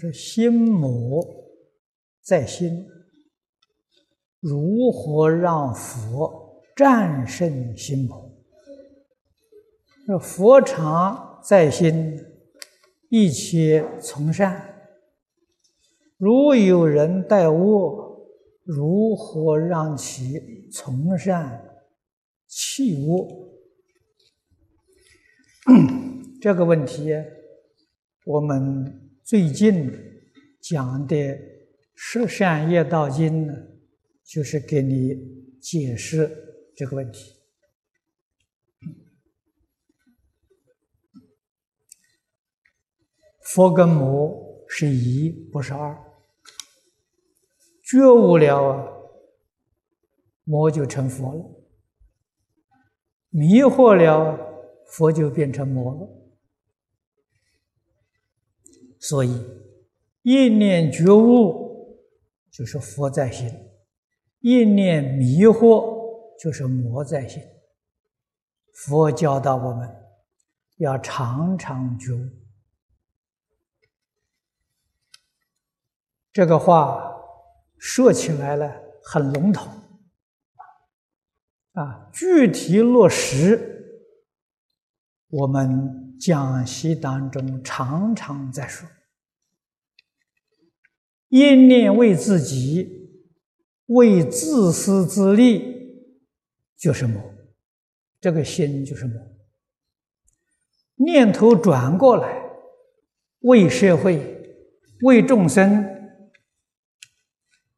是：“心魔在心，如何让佛战胜心魔？那佛常在心，一切从善。如有人待恶，如何让其从善弃恶？”这个问题，我们最近讲的《十善业道经》呢，就是给你解释这个问题。佛跟魔是一，不是二。觉悟了啊，魔就成佛了；迷惑了，佛就变成魔了。所以，一念觉悟就是佛在心，一念迷惑就是魔在心。佛教导我们要常常觉悟。这个话说起来呢，很笼统啊，具体落实，我们。讲习当中常常在说：“一念为自己，为自私自利，就是魔。这个心就是魔。念头转过来，为社会，为众生，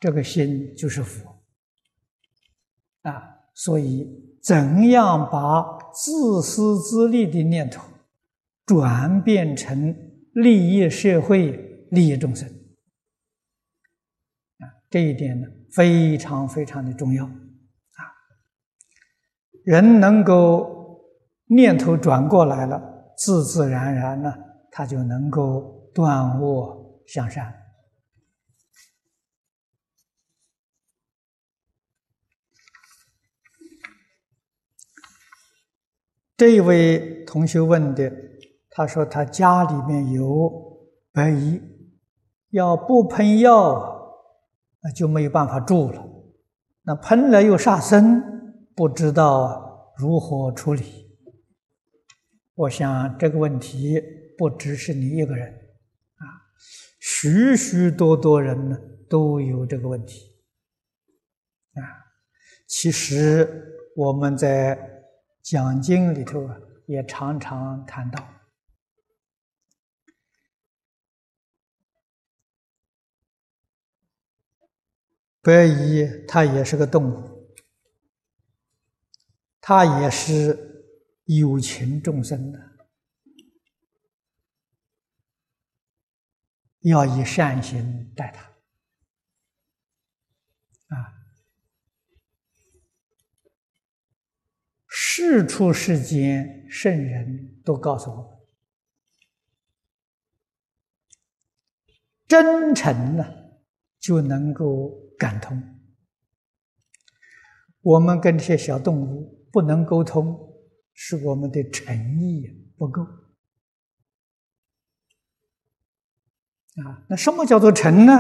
这个心就是佛。啊，所以怎样把自私自利的念头？”转变成利益社会、利益众生啊，这一点呢非常非常的重要啊。人能够念头转过来了，自自然然呢，他就能够断恶向善。这位同学问的。他说：“他家里面有白蚁，要不喷药，那就没有办法住了。那喷了又杀生，不知道如何处理。我想这个问题不只是你一个人，啊，许许多多人呢都有这个问题。啊，其实我们在讲经里头啊，也常常谈到。”白蚁它也是个动物，它也是有情众生的，要以善心待它啊！世出世间圣人都告诉我们，真诚呢就能够。感通，我们跟这些小动物不能沟通，是我们的诚意不够啊。那什么叫做诚呢？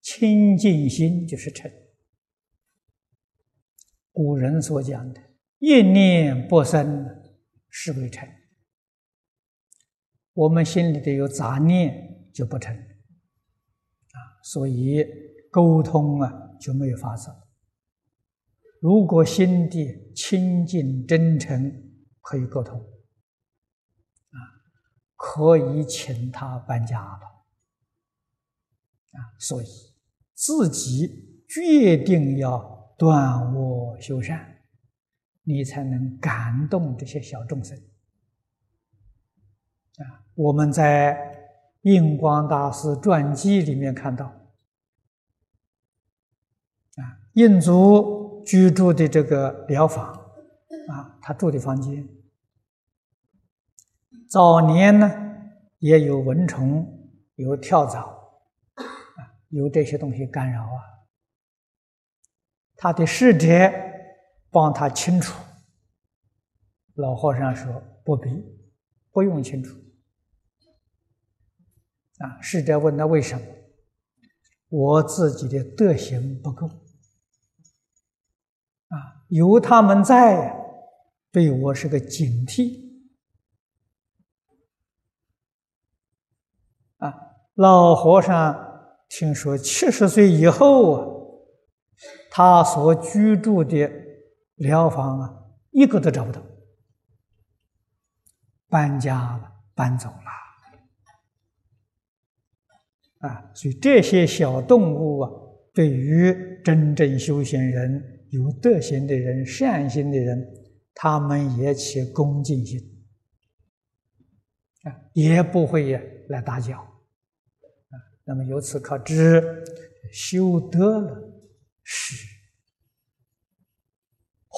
清净心就是诚。古人所讲的“一念不生”是为成。我们心里头有杂念，就不成啊。所以沟通啊就没有法子。如果心地清净真诚，可以沟通，啊，可以请他搬家了，啊，所以自己决定要断恶修善，你才能感动这些小众生。啊，我们在。印光大师传记里面看到，啊，印祖居住的这个疗房，啊，他住的房间，早年呢也有蚊虫，有跳蚤，啊，有这些东西干扰啊。他的侍者帮他清除。老和尚说：“不必，不用清楚。啊，试着问他为什么？我自己的德行不够。啊，有他们在，对我是个警惕。啊，老和尚听说七十岁以后啊，他所居住的疗房啊，一个都找不到，搬家了，搬走了。啊，所以这些小动物啊，对于真正修行人、有德行的人、善心的人，他们也起恭敬心，啊，也不会来打搅，啊，那么由此可知，修德了是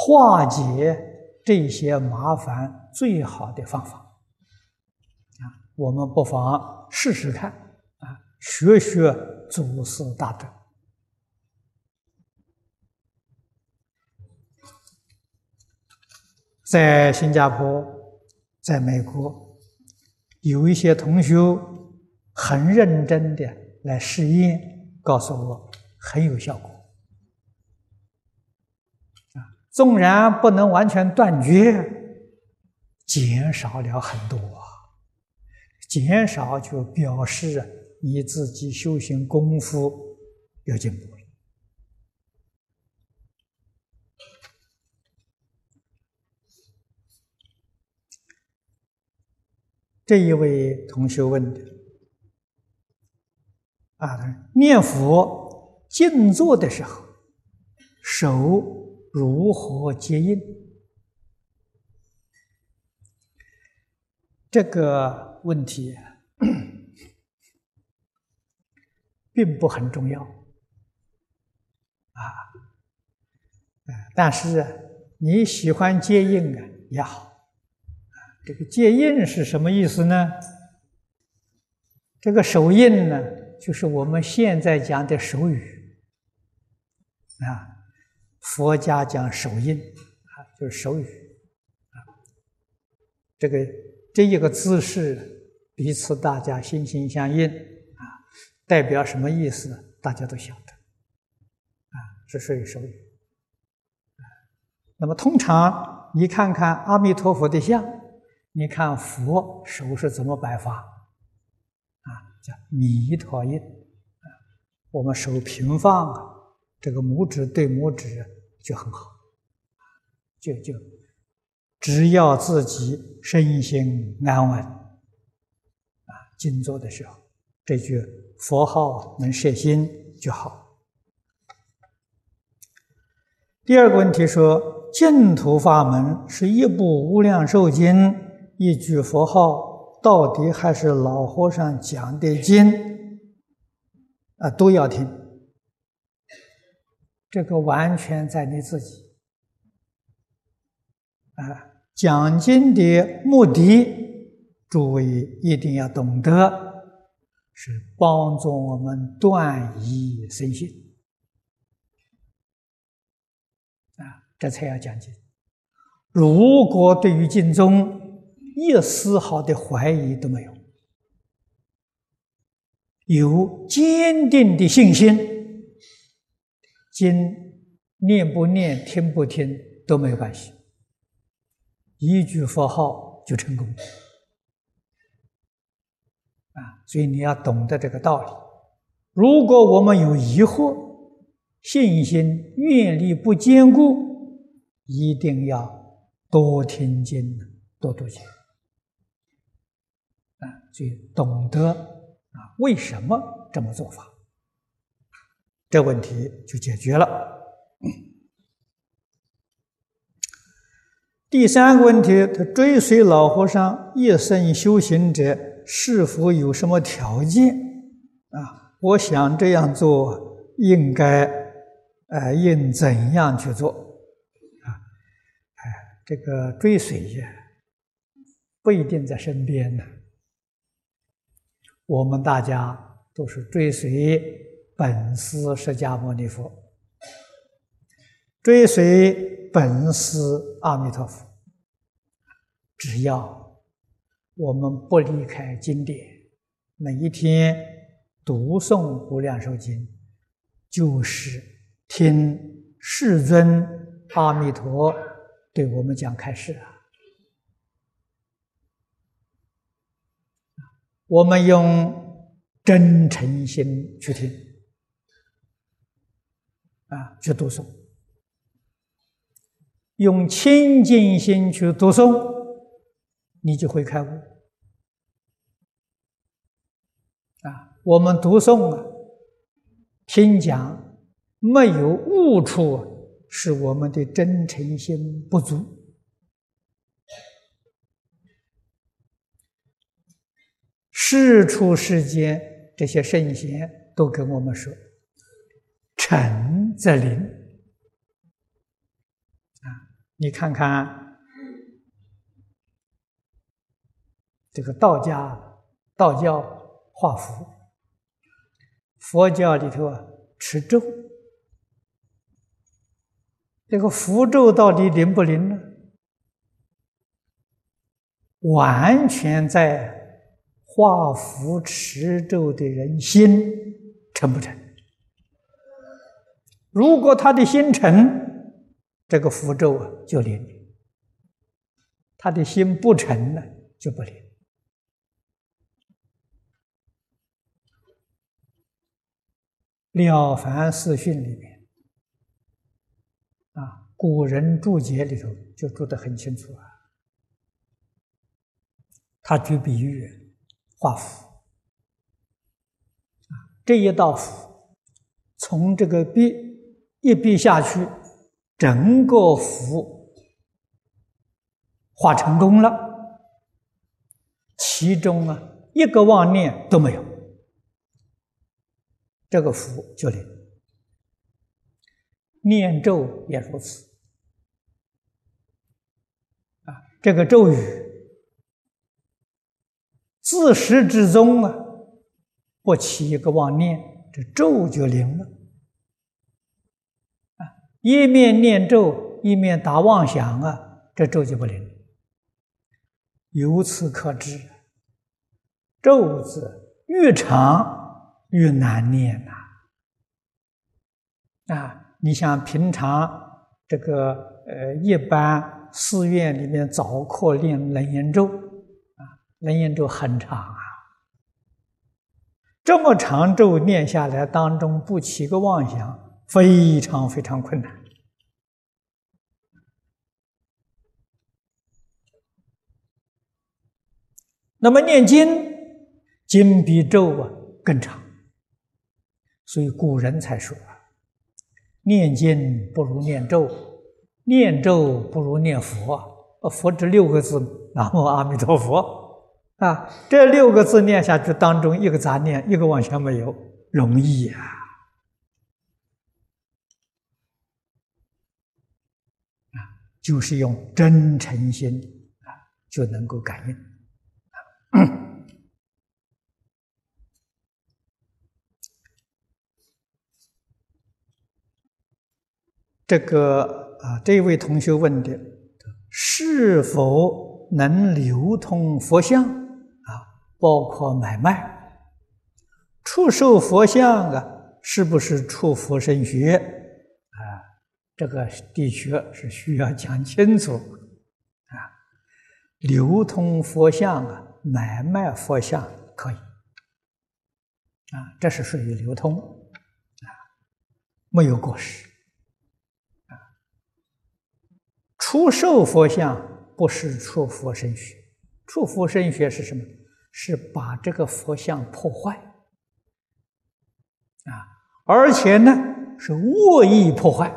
化解这些麻烦最好的方法，啊，我们不妨试试看啊。学学祖师大德，在新加坡，在美国，有一些同学很认真的来试验，告诉我很有效果。纵然不能完全断绝，减少了很多啊，减少就表示。你自己修行功夫有进步了。这一位同学问的啊，念佛静坐的时候，手如何接印？这个问题。并不很重要，啊，但是你喜欢接印啊也好，这个接印是什么意思呢？这个手印呢，就是我们现在讲的手语，啊，佛家讲手印，啊，就是手语，啊，这个这一个姿势，彼此大家心心相印啊。代表什么意思？大家都晓得，啊，是属于手语。那么通常你看看阿弥陀佛的像，你看佛手是怎么摆法？啊，叫弥陀印。啊，我们手平放，这个拇指对拇指就很好，就就只要自己身心安稳，啊，静坐的时候，这句。佛号能摄心就好。第二个问题说，净土法门是一部无量寿经，一句佛号，到底还是老和尚讲的经？啊，都要听。这个完全在你自己。啊，讲经的目的，诸位一定要懂得。是帮助我们断疑生信啊，这才要讲经。如果对于经中一丝毫的怀疑都没有，有坚定的信心，经念不念、听不听都没有关系，一句佛号就成功。啊，所以你要懂得这个道理。如果我们有疑惑，信心愿力不坚固，一定要多听经，多读经。啊，所以懂得啊，为什么这么做法，这问题就解决了。第三个问题，他追随老和尚一生修行者。是否有什么条件啊？我想这样做应该，呃，应怎样去做啊？哎，这个追随呀，不一定在身边呢。我们大家都是追随本师释迦牟尼佛，追随本师阿弥陀佛。只要我们不离开经典，每一天读诵《无量寿经》，就是听世尊阿弥陀对我们讲开示啊。我们用真诚心去听，啊，去读诵；用清净心去读诵，你就会开悟。啊，我们读诵啊，听讲没有悟处，是我们的真诚心不足。世出世间，这些圣贤都跟我们说：“诚则灵。”啊，你看看这个道家、道教画符，佛教里头啊持咒，这个符咒到底灵不灵呢？完全在。画符持咒的人心诚不诚？如果他的心诚，这个符咒啊就灵；他的心不诚呢，就不灵。《了凡四训》里面啊，古人注解里头就注得很清楚啊，他举比喻。画符啊，这一道符从这个笔一笔下去，整个符画成功了，其中啊一个妄念都没有，这个符就灵。念咒也如此啊，这个咒语。自始至终啊，不起一个妄念，这咒就灵了。一面念咒，一面打妄想啊，这咒就不灵。由此可知，咒字越长越难念呐。啊，你像平常这个呃，一般寺院里面早课念楞严咒啊。楞严咒很长啊，这么长咒念下来，当中不起个妄想，非常非常困难。那么念经，经比咒啊更长，所以古人才说啊，念经不如念咒，念咒不如念佛。佛这六个字，南无阿弥陀佛。啊，这六个字念下去，当中一个杂念，一个妄想没有，容易呀！啊，就是用真诚心啊，就能够感应。这个啊，这位同学问的，是否能流通佛像啊？包括买卖，出售佛像啊，是不是出佛身学啊？这个的确是需要讲清楚啊。流通佛像啊，买卖佛像可以啊，这是属于流通啊，没有过失啊。出售佛像不是出佛身学，出佛身学是什么？是把这个佛像破坏啊，而且呢是恶意破坏，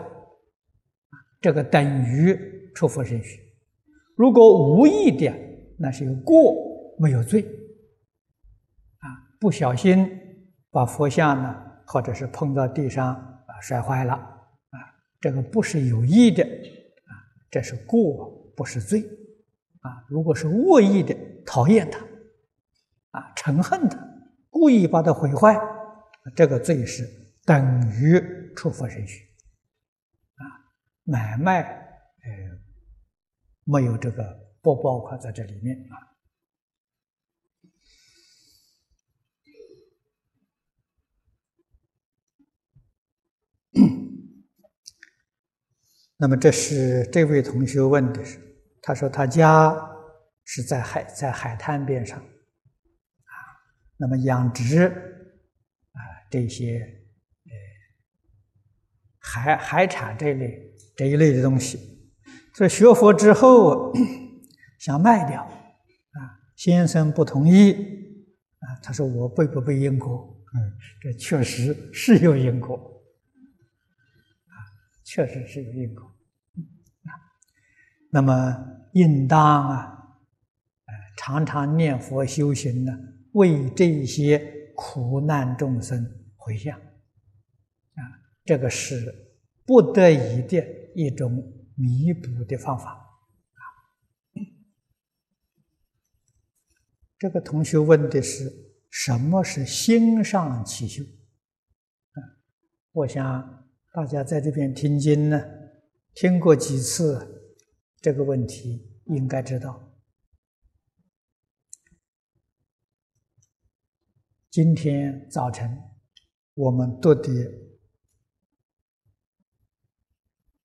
这个等于出佛身血。如果无意的，那是有过没有罪啊，不小心把佛像呢，或者是碰到地上啊摔坏了啊，这个不是有意的，这是过不是罪啊。如果是恶意的，讨厌他。啊，嗔恨他，故意把他毁坏，这个罪是等于触犯神学。啊，买卖，呃，没有这个不包括在这里面啊。那么这是这位同学问的是，他说他家是在海在海滩边上，啊，那么养殖啊这些呃海海产这类这一类的东西，这学佛之后想卖掉，啊，先生不同意，啊，他说我背不背因果？嗯，这确实是有因果，确实是有因果。那么应当啊，常常念佛修行呢，为这些苦难众生回向，啊，这个是不得已的一种弥补的方法。啊，这个同学问的是什么是心上起修？啊，我想大家在这边听经呢，听过几次。这个问题应该知道。今天早晨我们读的《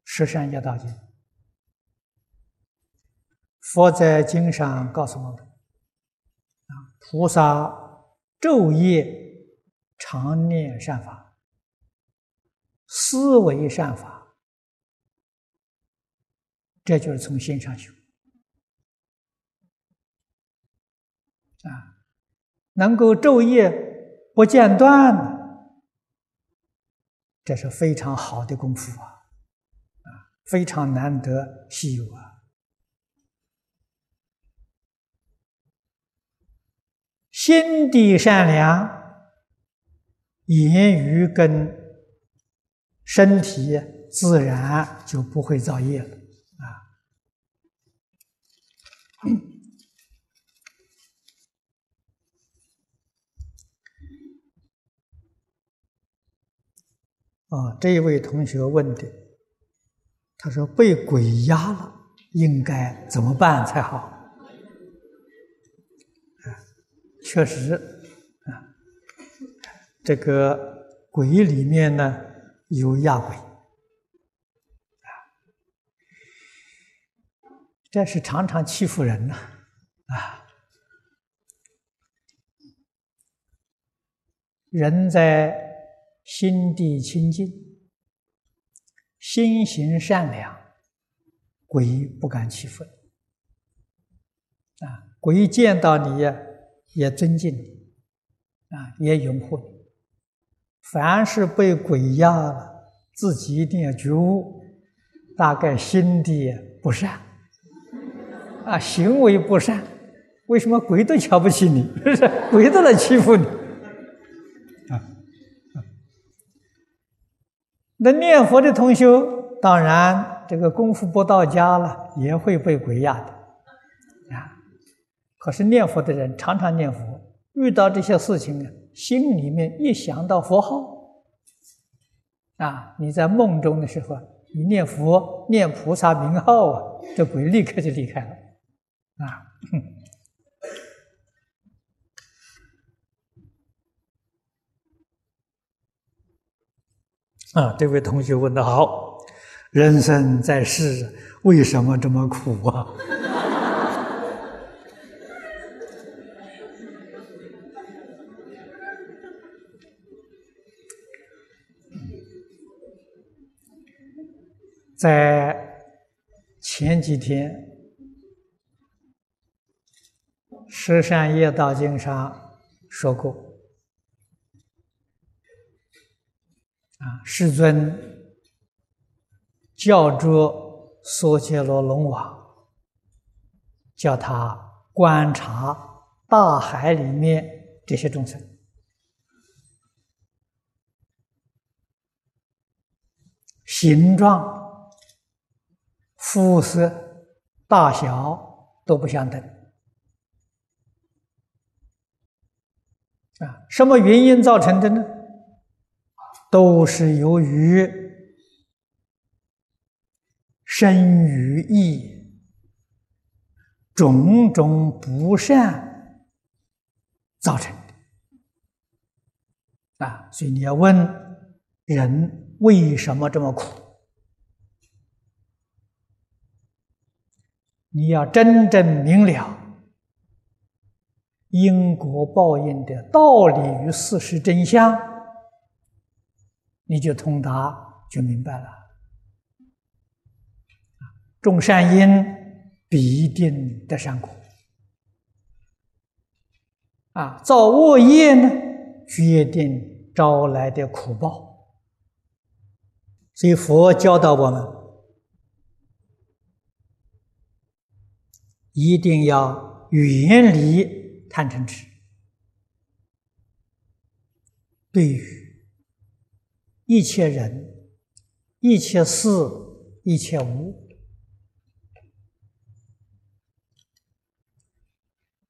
十善业道经》，佛在经上告诉我们：啊，菩萨昼夜常念善法，思维善法。这就是从心上修啊，能够昼夜不间断的，这是非常好的功夫啊，啊，非常难得稀有啊。心地善良，言语跟身体自然就不会造业了。啊，啊这一位同学问的，他说被鬼压了，应该怎么办才好？确实，啊，这个鬼里面呢有压鬼啊。这是常常欺负人呐，啊！人在心地清净、心行善良，鬼不敢欺负你。啊，鬼见到你呀，也尊敬你，啊，也拥护你。凡是被鬼压了，自己一定要觉悟，大概心地不善。啊，行为不善，为什么鬼都瞧不起你？是不是？鬼都来欺负你？啊那念佛的同修，当然这个功夫不到家了，也会被鬼压的啊。可是念佛的人常常念佛，遇到这些事情呢，心里面一想到佛号，啊，你在梦中的时候，你念佛念菩萨名号啊，这鬼立刻就离开了。啊，啊！这位同学问的好，人生在世为什么这么苦啊？在前几天。《十善业道经》上说过，啊，世尊教着梭揭罗龙王，叫他观察大海里面这些众生，形状、肤色、大小都不相等。啊，什么原因造成的呢？都是由于身语意种种不善造成的啊！所以你要问人为什么这么苦？你要真正明了因果报应的道理与事实真相，你就通达，就明白了。种善因必定得善果，啊，造恶业呢，决定招来的苦报。所以佛教导我们，一定要远离贪嗔痴，对于一切人、一切事、一切物。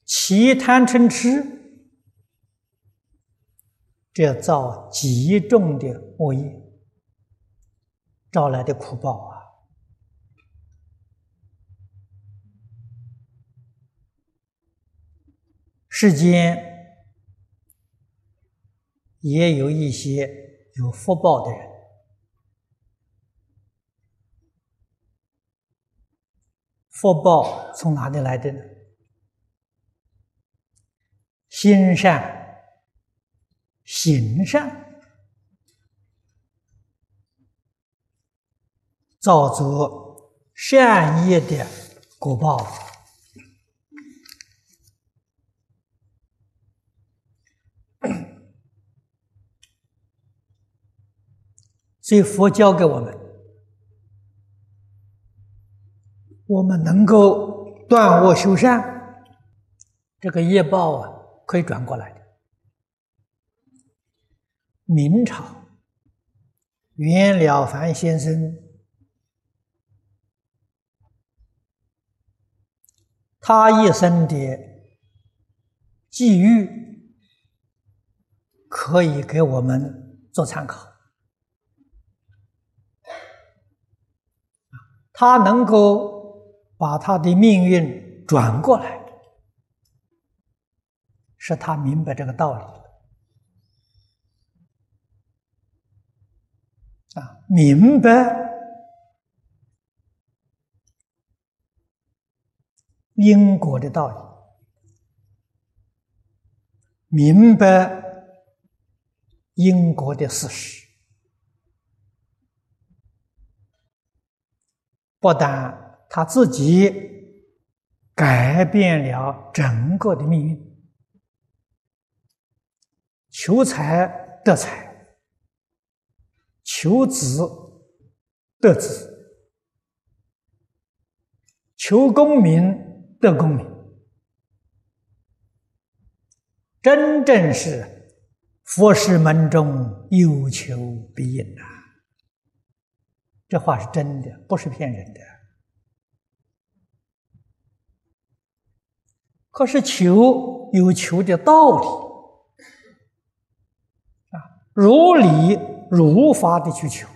其贪嗔痴，这造极重的恶业，招来的苦报啊！世间也有一些有福报的人，福报从哪里来的呢？心善、行善，造作善业的果报。所以佛教给我们，我们能够断恶修善，这个业报啊。可以转过来的。明朝袁了凡先生，他一生的际遇可以给我们做参考。他能够把他的命运转过来。是他明白这个道理啊，明白因果的道理，明白因果的事实，不但他自己改变了整个的命运。求财得财，求子得子，求功名得功名，真正是佛师门中有求必应呐！这话是真的，不是骗人的。可是求有求的道理。啊如理如法的去求，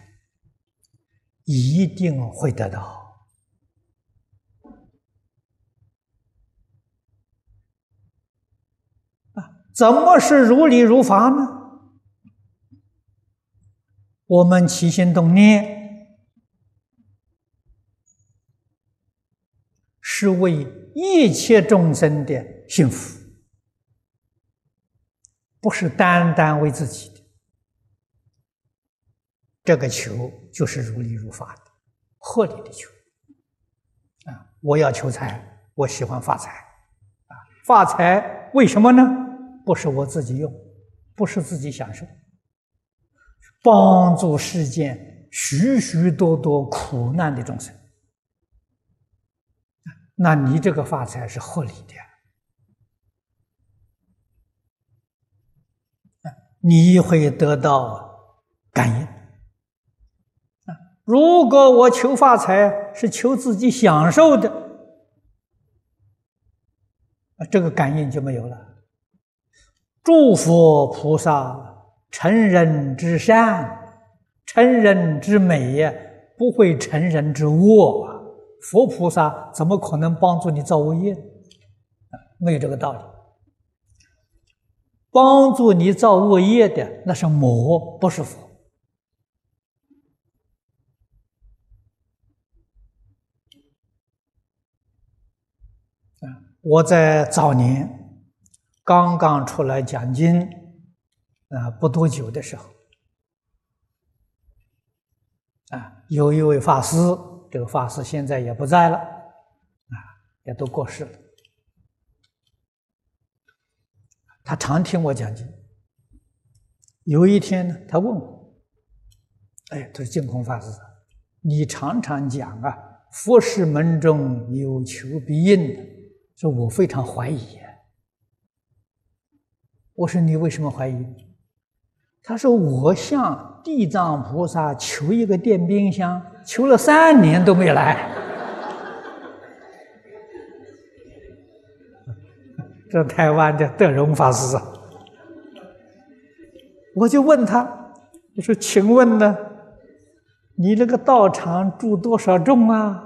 一定会得到。啊，怎么是如理如法呢？我们起心动念，是为一切众生的幸福，不是单单为自己的。这个求就是如理如法的、合理的求啊！我要求财，我喜欢发财啊！发财为什么呢？不是我自己用，不是自己享受，帮助世间许许多多苦难的众生。那你这个发财是合理的你会得到感应。如果我求发财是求自己享受的，这个感应就没有了。诸佛菩萨成人之善，成人之美，不会成人之恶，佛菩萨怎么可能帮助你造恶业？没有这个道理。帮助你造恶业的那是魔，不是佛。我在早年刚刚出来讲经啊，不多久的时候，啊，有一位法师，这个法师现在也不在了，啊，也都过世了。他常听我讲经。有一天呢，他问我：“哎，他说净空法师，你常常讲啊，佛事门中有求必应的，说我非常怀疑。”我说：“你为什么怀疑？”他说：“我向地藏菩萨求一个电冰箱，求了三年都没来。”这台湾的德荣法师，我就问他：“我说，请问呢，你这个道场住多少众啊？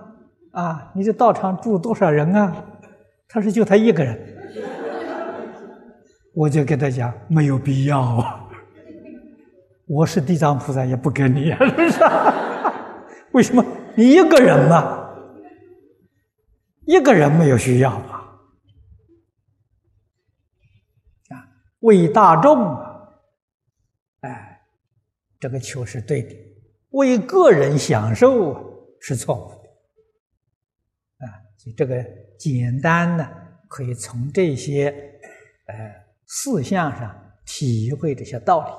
啊，你这道场住多少人啊？”他说：“就他一个人。”我就跟他讲：“没有必要啊，我是地藏菩萨也不跟你，是不是？为什么？你一个人嘛，一个人没有需要啊。”为大众，哎，这个求是对的；为个人享受是错误的，啊，所以这个简单呢，可以从这些呃事项上体会这些道理。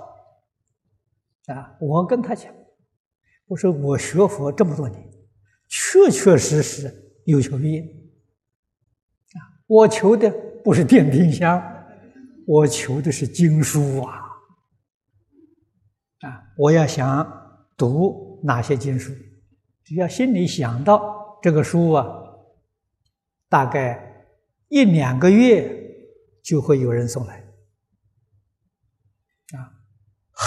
啊，我跟他讲，我说我学佛这么多年，确确实实有求必应。啊，我求的不是电冰箱。我求的是经书啊！啊，我要想读哪些经书，只要心里想到这个书啊，大概一两个月就会有人送来，啊，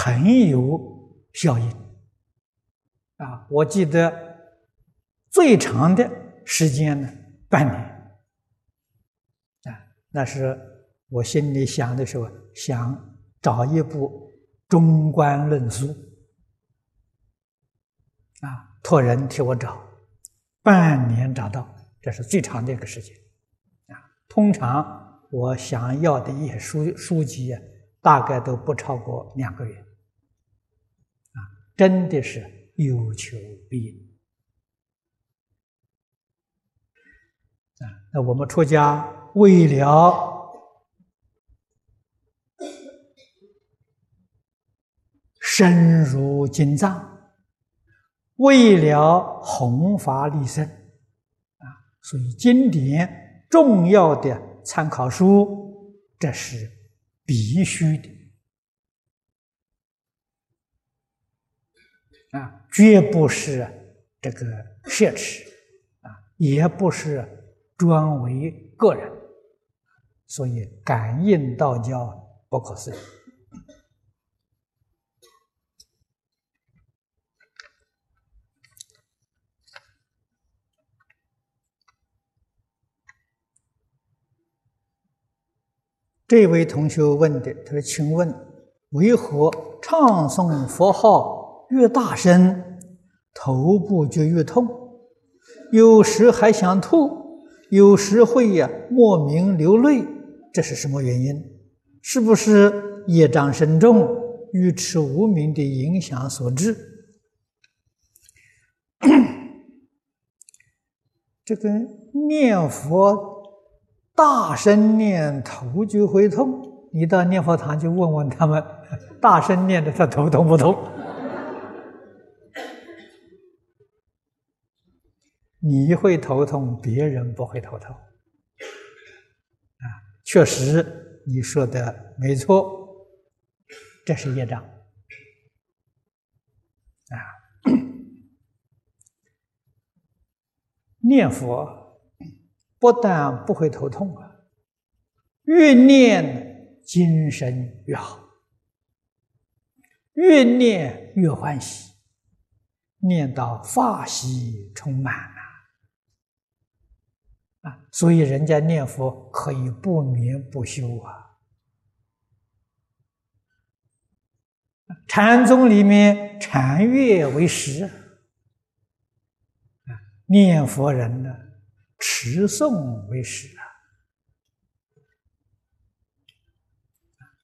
很有效应。啊，我记得最长的时间呢，半年，啊，那是。我心里想的时候，想找一部中观论书，啊，托人替我找，半年找到，这是最长的一个时间，啊，通常我想要的一些书书籍啊，大概都不超过两个月，真的是有求必应，啊，那我们出家为了。深入经藏，为了弘法利生，啊，所以经典重要的参考书，这是必须的，啊，绝不是这个奢侈，啊，也不是专为个人，所以感应道教不可思议。这位同学问的，他说：“请问，为何唱诵佛号越大声，头部就越痛？有时还想吐，有时会呀莫名流泪，这是什么原因？是不是业障深重、愚痴无明的影响所致？” 这个念佛。大声念头就会痛，你到念佛堂去问问他们，大声念的他头痛不痛？你会头痛，别人不会头痛。啊，确实你说的没错，这是业障。啊，念佛。不但不会头痛啊，越念精神越好，越念越欢喜，念到法喜充满！啊，所以人家念佛可以不眠不休啊。禅宗里面禅悦为食，念佛人呢持诵为食啊。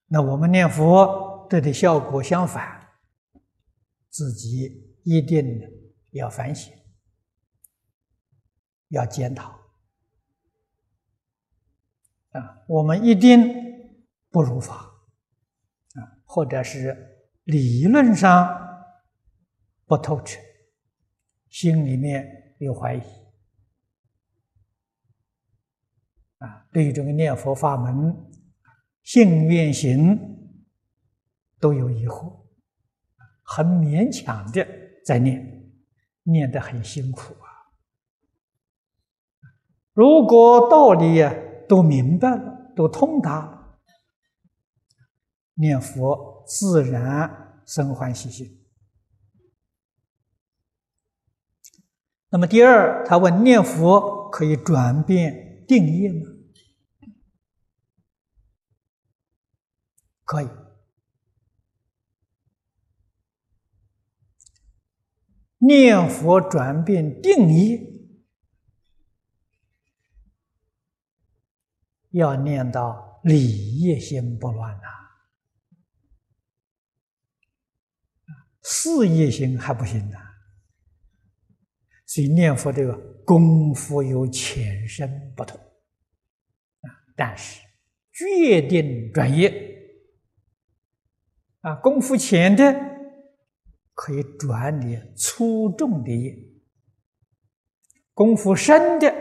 那我们念佛对的效果相反，自己一定要反省，要检讨啊。我们一定不如法啊，或者是。理论上不透彻，心里面有怀疑啊，对于这个念佛法门信愿行都有疑惑，很勉强的在念，念得很辛苦啊。如果道理呀都明白了，都通达了，念佛。自然生欢喜心。那么第二，他问念佛可以转变定业吗？可以。念佛转变定业，要念到理业心不乱呐。事业心还不行呐，所以念佛这个功夫有浅深不同啊。但是决定专业啊，功夫浅的可以转你粗重的业，功夫深的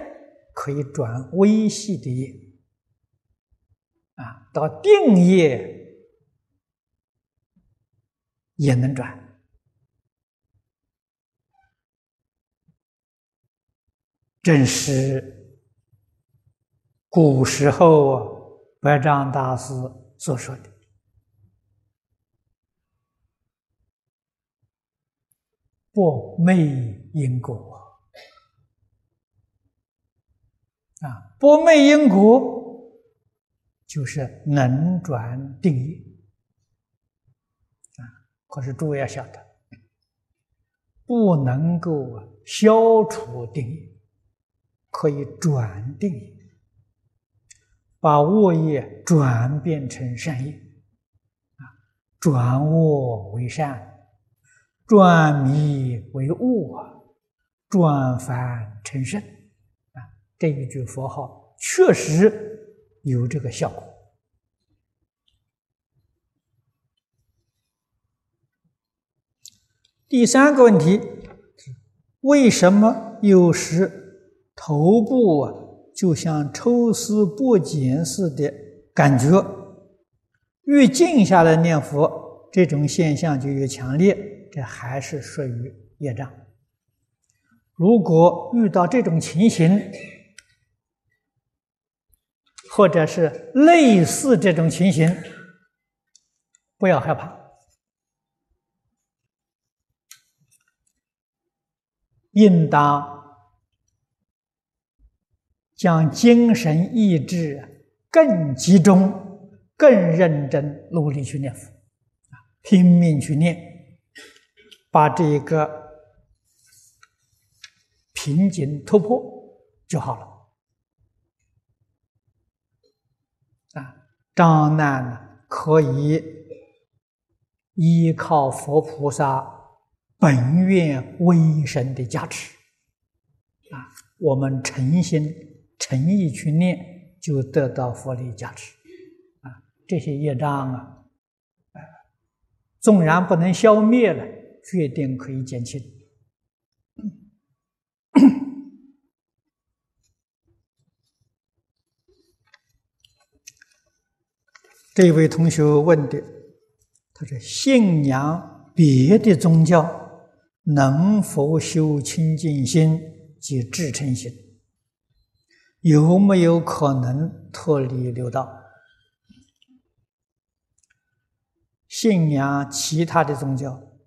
可以转微细的业啊，到定业也能转。正是古时候白丈大师所说的“不昧因果”啊，“不昧因果”就是能转定业啊。可是诸位要晓得，不能够消除定业。可以转定，把恶业转变成善业，啊，转恶为善，转迷为悟啊，转凡成圣，啊，这一句佛号确实有这个效果。第三个问题为什么有时？头部啊，就像抽丝剥茧似的感觉，越静下来念佛，这种现象就越强烈，这还是属于业障。如果遇到这种情形，或者是类似这种情形，不要害怕，应当。将精神意志更集中、更认真、努力去念佛，拼命去念，把这个瓶颈突破就好了。啊，障难呢可以依靠佛菩萨本愿威神的加持，啊，我们诚心。诚意去念，就得到佛力加持，啊，这些业障啊，纵然不能消灭了，决定可以减轻。这位同学问的，他说：“信仰别的宗教，能否修清净心及至诚心？”有没有可能脱离六道？信仰其他的宗教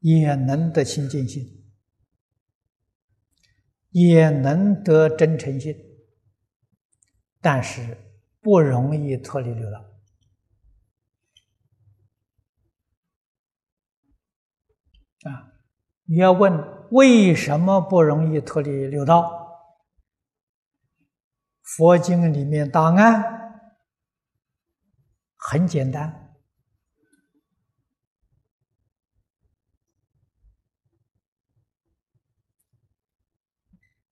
也能得清净心，也能得真诚心，但是不容易脱离六道。啊，你要问为什么不容易脱离六道？佛经里面答案很简单。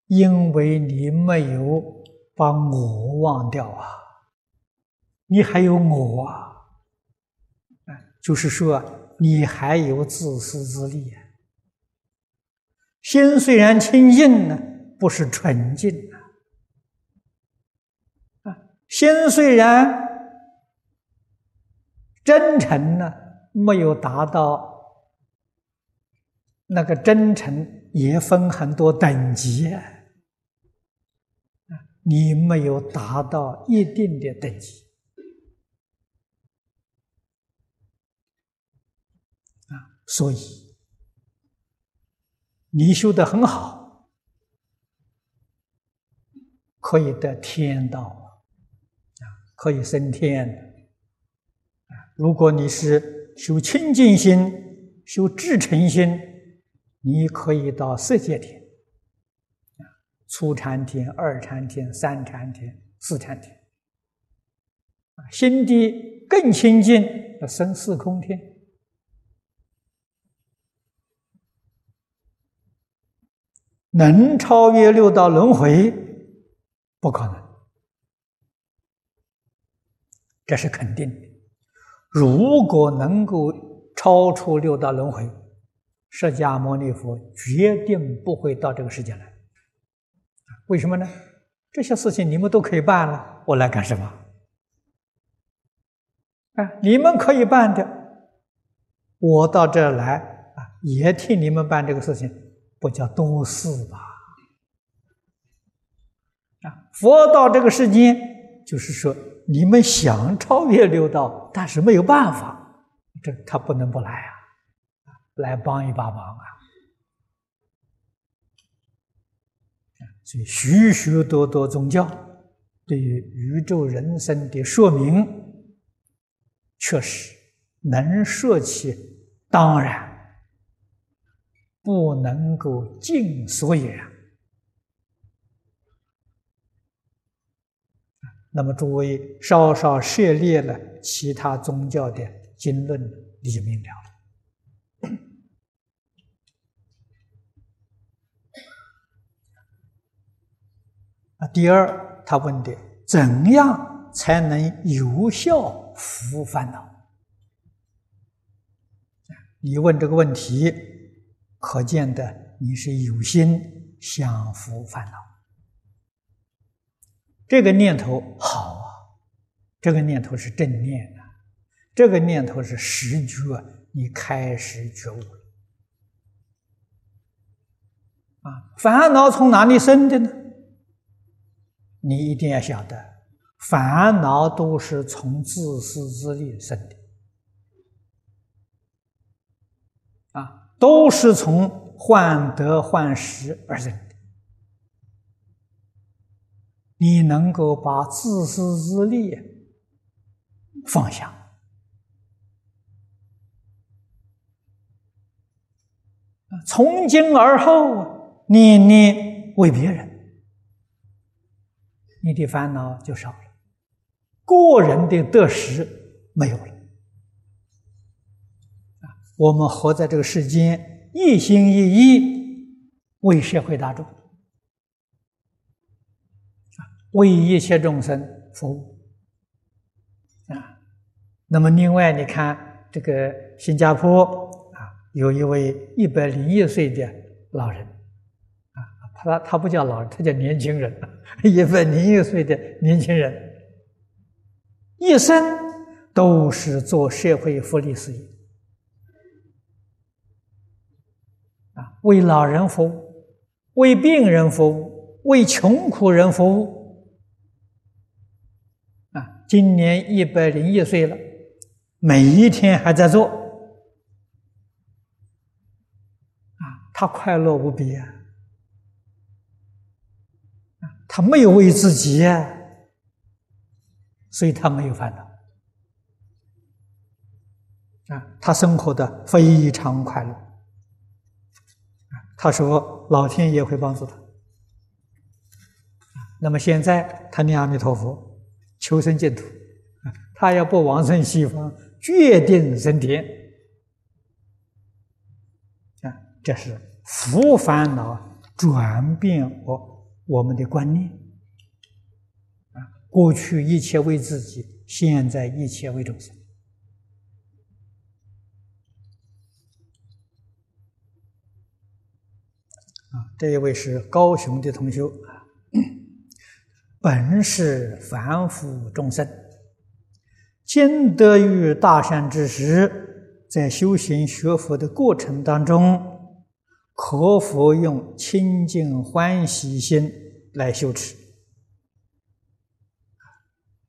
因为你没有把我忘掉啊，你还有我啊，就是说你还有自私自利啊。心虽然清净呢，不是纯净啊，啊，心虽然真诚呢，没有达到那个真诚，也分很多等级啊。你没有达到一定的等级啊，所以你修的很好，可以得天道啊，可以升天。如果你是修清净心、修至诚心，你可以到色界天。初禅天、二禅天、三禅天、四禅天，心地更清净，要生四空天，能超越六道轮回，不可能，这是肯定的。如果能够超出六道轮回，释迦牟尼佛决定不会到这个世界来。为什么呢？这些事情你们都可以办了，我来干什么？啊，你们可以办的，我到这儿来啊，也替你们办这个事情，不叫多事吧？啊，佛到这个世间，就是说你们想超越六道，但是没有办法，这他不能不来啊，来帮一把忙啊。所以，许许多多宗教对于宇宙人生的说明，确实能说起，当然不能够尽所也。那么，诸位稍稍涉猎了其他宗教的经论，你就明了了。第二，他问的怎样才能有效服务烦恼？你问这个问题，可见的你是有心想伏烦恼。这个念头好啊，这个念头是正念啊，这个念头是实觉，你开始觉悟了啊。烦恼从哪里生的呢？你一定要晓得，烦恼都是从自私自利生的，啊，都是从患得患失而生的。你能够把自私自利放下，从今而后，念念为别人。你的烦恼就少了，个人的得失没有了。我们活在这个世间，一心一意为社会大众，啊，为一切众生服务。啊，那么另外你看这个新加坡啊，有一位一百零一岁的老人啊。他他不叫老人，他叫年轻人，一百零一岁的年轻人，一生都是做社会福利事业，啊，为老人服务，为病人服务，为穷苦人服务，啊，今年一百零一岁了，每一天还在做，啊，他快乐无比啊。他没有为自己，所以他没有烦恼啊，他生活的非常快乐。他说老天爷会帮助他。那么现在他念阿弥陀佛，求生净土，他要不往生西方，决定升天啊。这是福烦恼转变我我们的观念啊。过去一切为自己，现在一切为众生这一位是高雄的同修啊。本是凡夫众生，今得遇大善之时，在修行学佛的过程当中，可否用清净欢喜心来修持？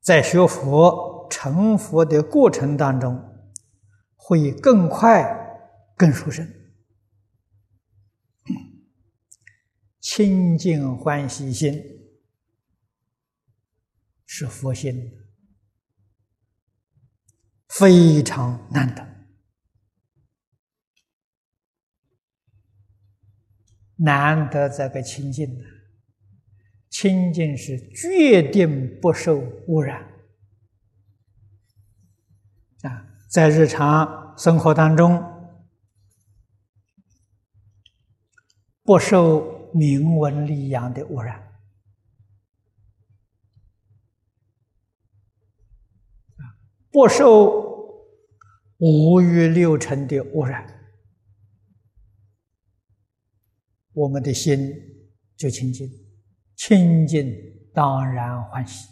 在学佛成佛的过程当中，会更快、更殊胜。清净欢喜心。是佛心，非常难得。难得这个清净的，清净是决定不受污染啊，在日常生活当中不受名闻利养的污染。不受五欲六尘的污染，我们的心就清净，清净当然欢喜！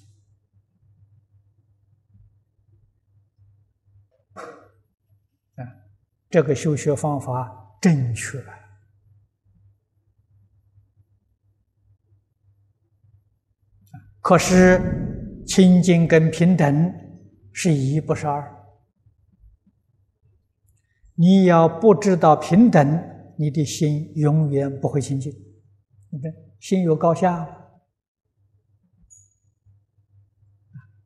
这个修学方法正确，可是清净跟平等。是一，不是二。你要不知道平等，你的心永远不会清净。你看，心有高下，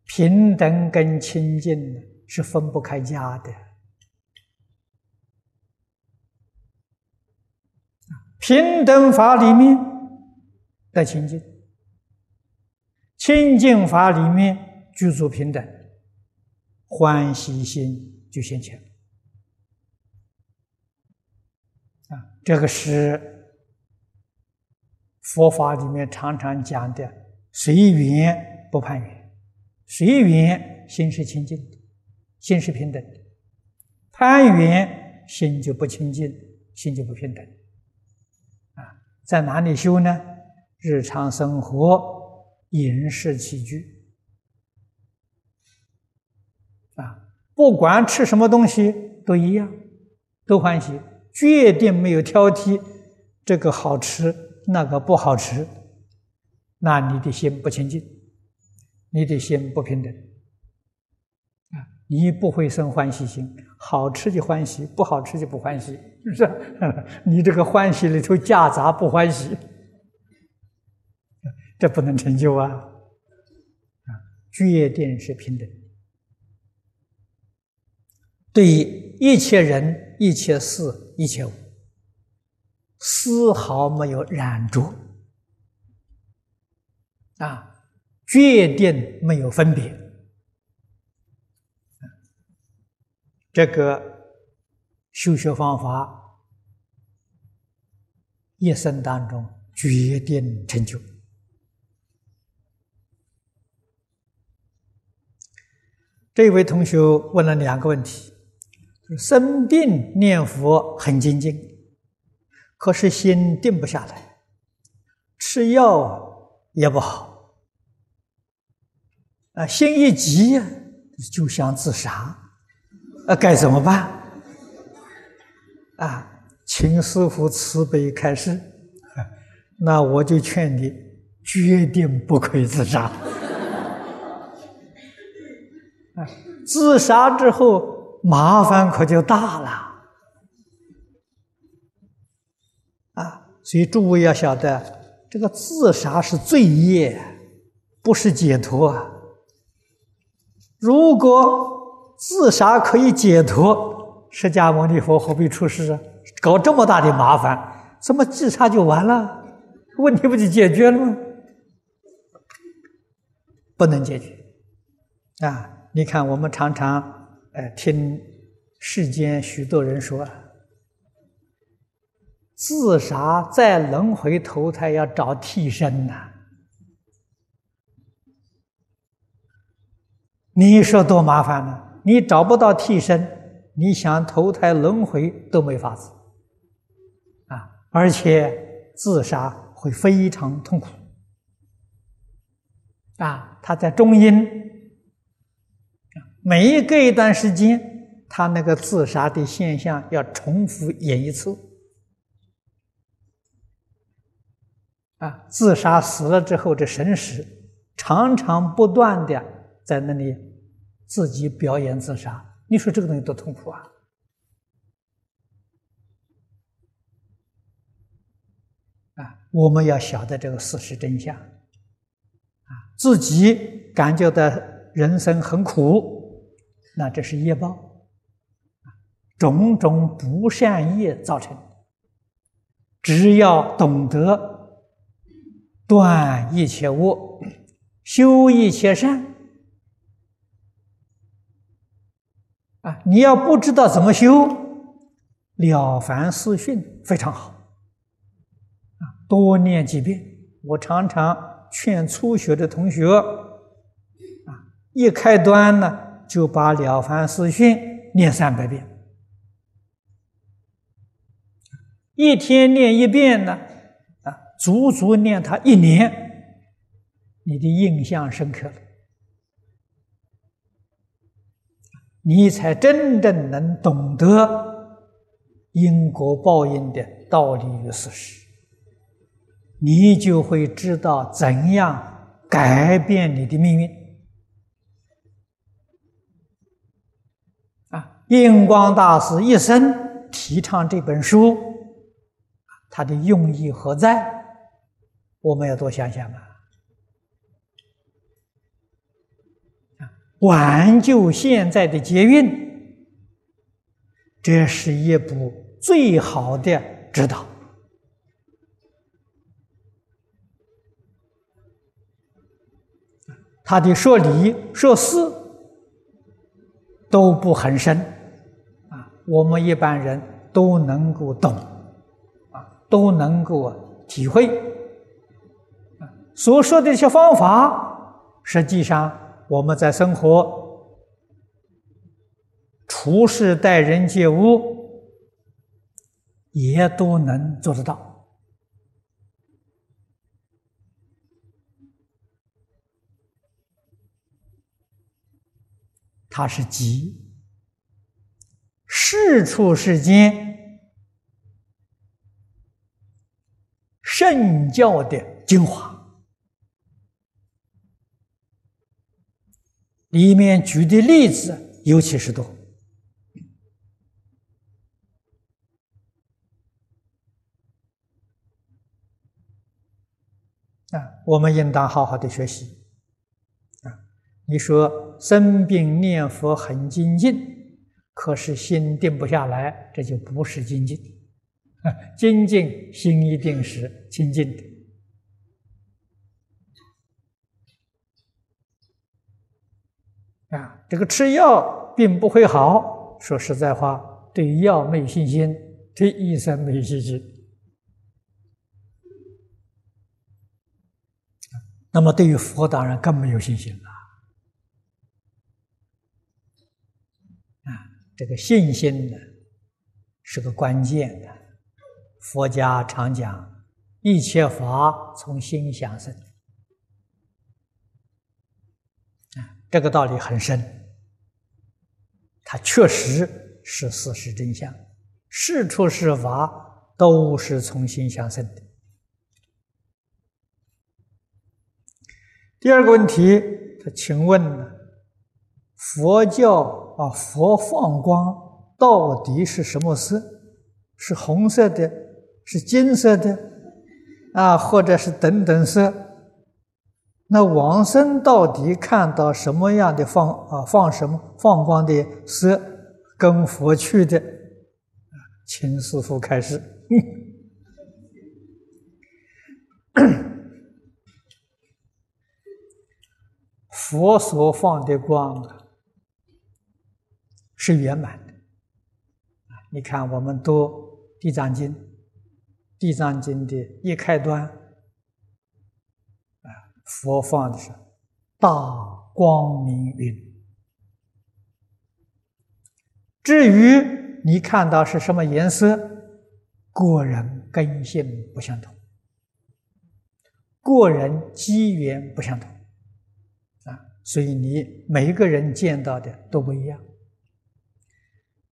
平等跟清净是分不开家的。平等法里面的清净，清净法里面居住平等。欢喜心就现前啊！这个是佛法里面常常讲的“随缘不攀缘”，随缘心是清净的，心是平等的；攀缘心就不清净，心就不平等。啊，在哪里修呢？日常生活、饮食起居啊。不管吃什么东西都一样，都欢喜，决定没有挑剔，这个好吃，那个不好吃，那你的心不清净，你的心不平等，啊，你不会生欢喜心，好吃就欢喜，不好吃就不欢喜，是不是？你这个欢喜里头夹杂不欢喜，这不能成就啊！啊，决定是平等。对于一切人、一切事、一切物，丝毫没有染着，啊，决定没有分别，这个修学方法，一生当中决定成就。这位同学问了两个问题。生病念佛很精进，可是心定不下来，吃药也不好，啊，心一急就想自杀，啊，该怎么办？啊，请师傅慈悲开示，那我就劝你决定不可以自杀，自杀之后。麻烦可就大了啊！所以诸位要晓得，这个自杀是罪业，不是解脱如果自杀可以解脱，释迦牟尼佛何必出世啊？搞这么大的麻烦，怎么自杀就完了？问题不就解决了吗？不能解决啊！你看，我们常常呃听世间许多人说，自杀再轮回投胎要找替身呐。你说多麻烦呢？你找不到替身，你想投胎轮回都没法子啊！而且自杀会非常痛苦啊！他在中阴，每一隔一段时间，他那个自杀的现象要重复演一次啊！自杀死了之后，这神识常常不断的在那里。自己表演自杀，你说这个东西多痛苦啊！啊，我们要晓得这个事实真相，啊，自己感觉到人生很苦，那这是业报，种种不善业造成。只要懂得断一切恶，修一切善。啊，你要不知道怎么修，《了凡四训》非常好，啊，多念几遍。我常常劝初学的同学，啊，一开端呢，就把《了凡四训》念三百遍，一天念一遍呢，啊，足足念它一年，你的印象深刻了。你才真正能懂得因果报应的道理与事实，你就会知道怎样改变你的命运。啊，印光大师一生提倡这本书，他的用意何在？我们要多想想啊。挽救现在的劫运，这是一部最好的指导。他的说理说事都不很深，我们一般人都能够懂，啊，都能够体会。所说的一些方法，实际上。我们在生活、处事、待人接物，也都能做得到。它是集世处世间圣教的精华。里面举的例子尤其是多啊，我们应当好好的学习啊。你说生病念佛很精进，可是心定不下来，这就不是精进。精进心一定是清净的。啊，这个吃药并不会好。说实在话，对药没有信心，对医生没有信心。那么对于佛，当然更没有信心了。这个信心呢，是个关键的。佛家常讲，一切法从心想生。啊这个道理很深，它确实是事实真相，事出事法都是从心想生的。第二个问题，他请问呢？佛教啊，佛放光到底是什么色？是红色的，是金色的，啊，或者是等等色？那往生到底看到什么样的放啊放什么放光的色，跟佛去的，请师傅开始。佛所放的光啊，是圆满的。你看我们读《地藏经》，《地藏经》的一开端，啊，佛放的是大光明云。至于你看到是什么颜色，个人根性不相同，个人机缘不相同。啊所以你每一个人见到的都不一样，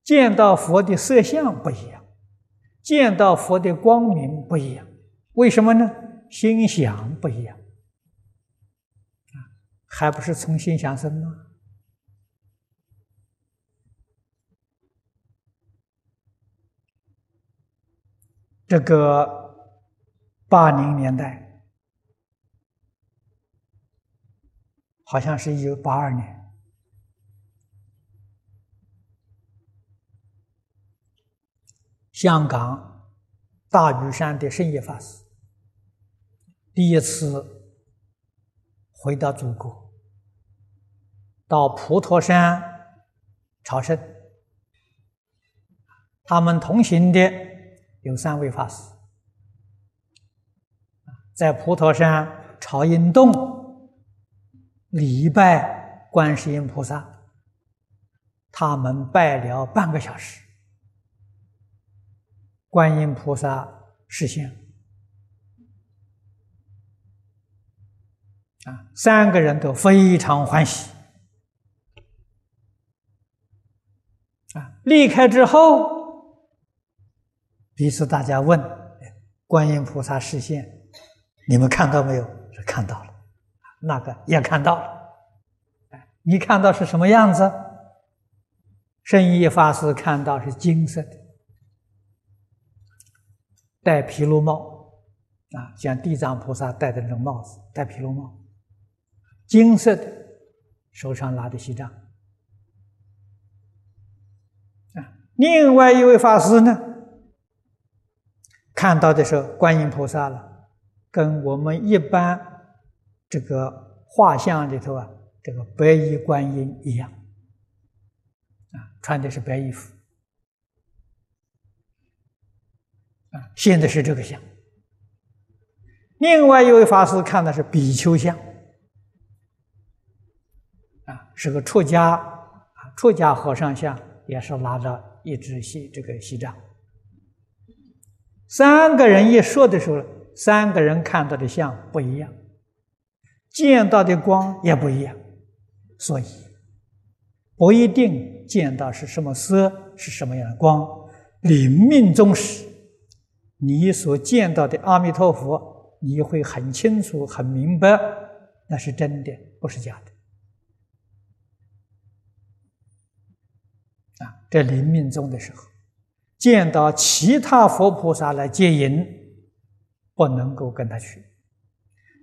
见到佛的色相不一样，见到佛的光明不一样，为什么呢？心想不一样，还不是从心想生吗？这个八零年代。好像是一九八二年，香港大屿山的圣业法师第一次回到祖国，到普陀山朝圣。他们同行的有三位法师，在普陀山朝阴洞。礼拜观世音菩萨，他们拜了半个小时，观音菩萨示现，啊，三个人都非常欢喜，啊，离开之后，彼此大家问观音菩萨示现，你们看到没有？是看到了。那个也看到了，你看到是什么样子？圣意法师看到是金色的，戴毗卢帽，啊，像地藏菩萨戴的那种帽子，戴毗卢帽，金色的，手上拿的锡杖。啊，另外一位法师呢，看到的是观音菩萨了，跟我们一般。这个画像里头啊，这个白衣观音一样，啊，穿的是白衣服，现在是这个像。另外一位法师看的是比丘像，啊，是个出家啊，出家和尚像，也是拿着一支锡这个锡杖。三个人一说的时候，三个人看到的像不一样。见到的光也不一样，所以不一定见到是什么色，是什么样的光。临命终时，你所见到的阿弥陀佛，你会很清楚、很明白，那是真的，不是假的。啊，在临命终的时候，见到其他佛菩萨来接引，不能够跟他去。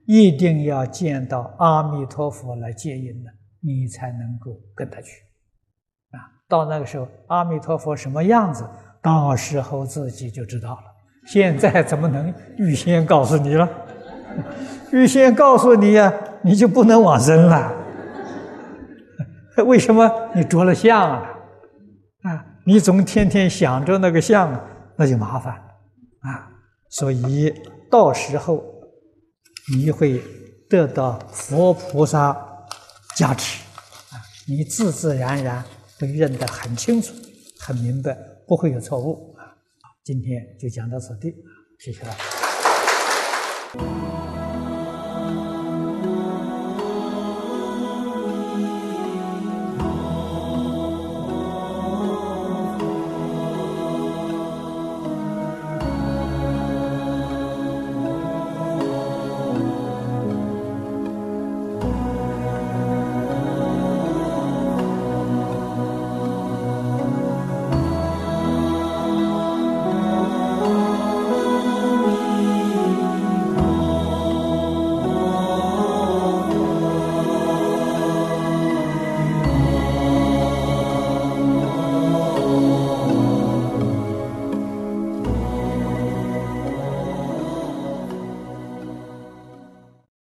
一定要见到阿弥陀佛来接引的，你才能够跟他去。啊，到那个时候，阿弥陀佛什么样子，到时候自己就知道了。现在怎么能预先告诉你了？预先告诉你呀，你就不能往生了。为什么？你着了相了啊！你总天天想着那个相，那就麻烦啊。所以到时候。你会得到佛菩萨加持啊！你自自然然会认得很清楚、很明白，不会有错误！今天就讲到此地，谢谢大家。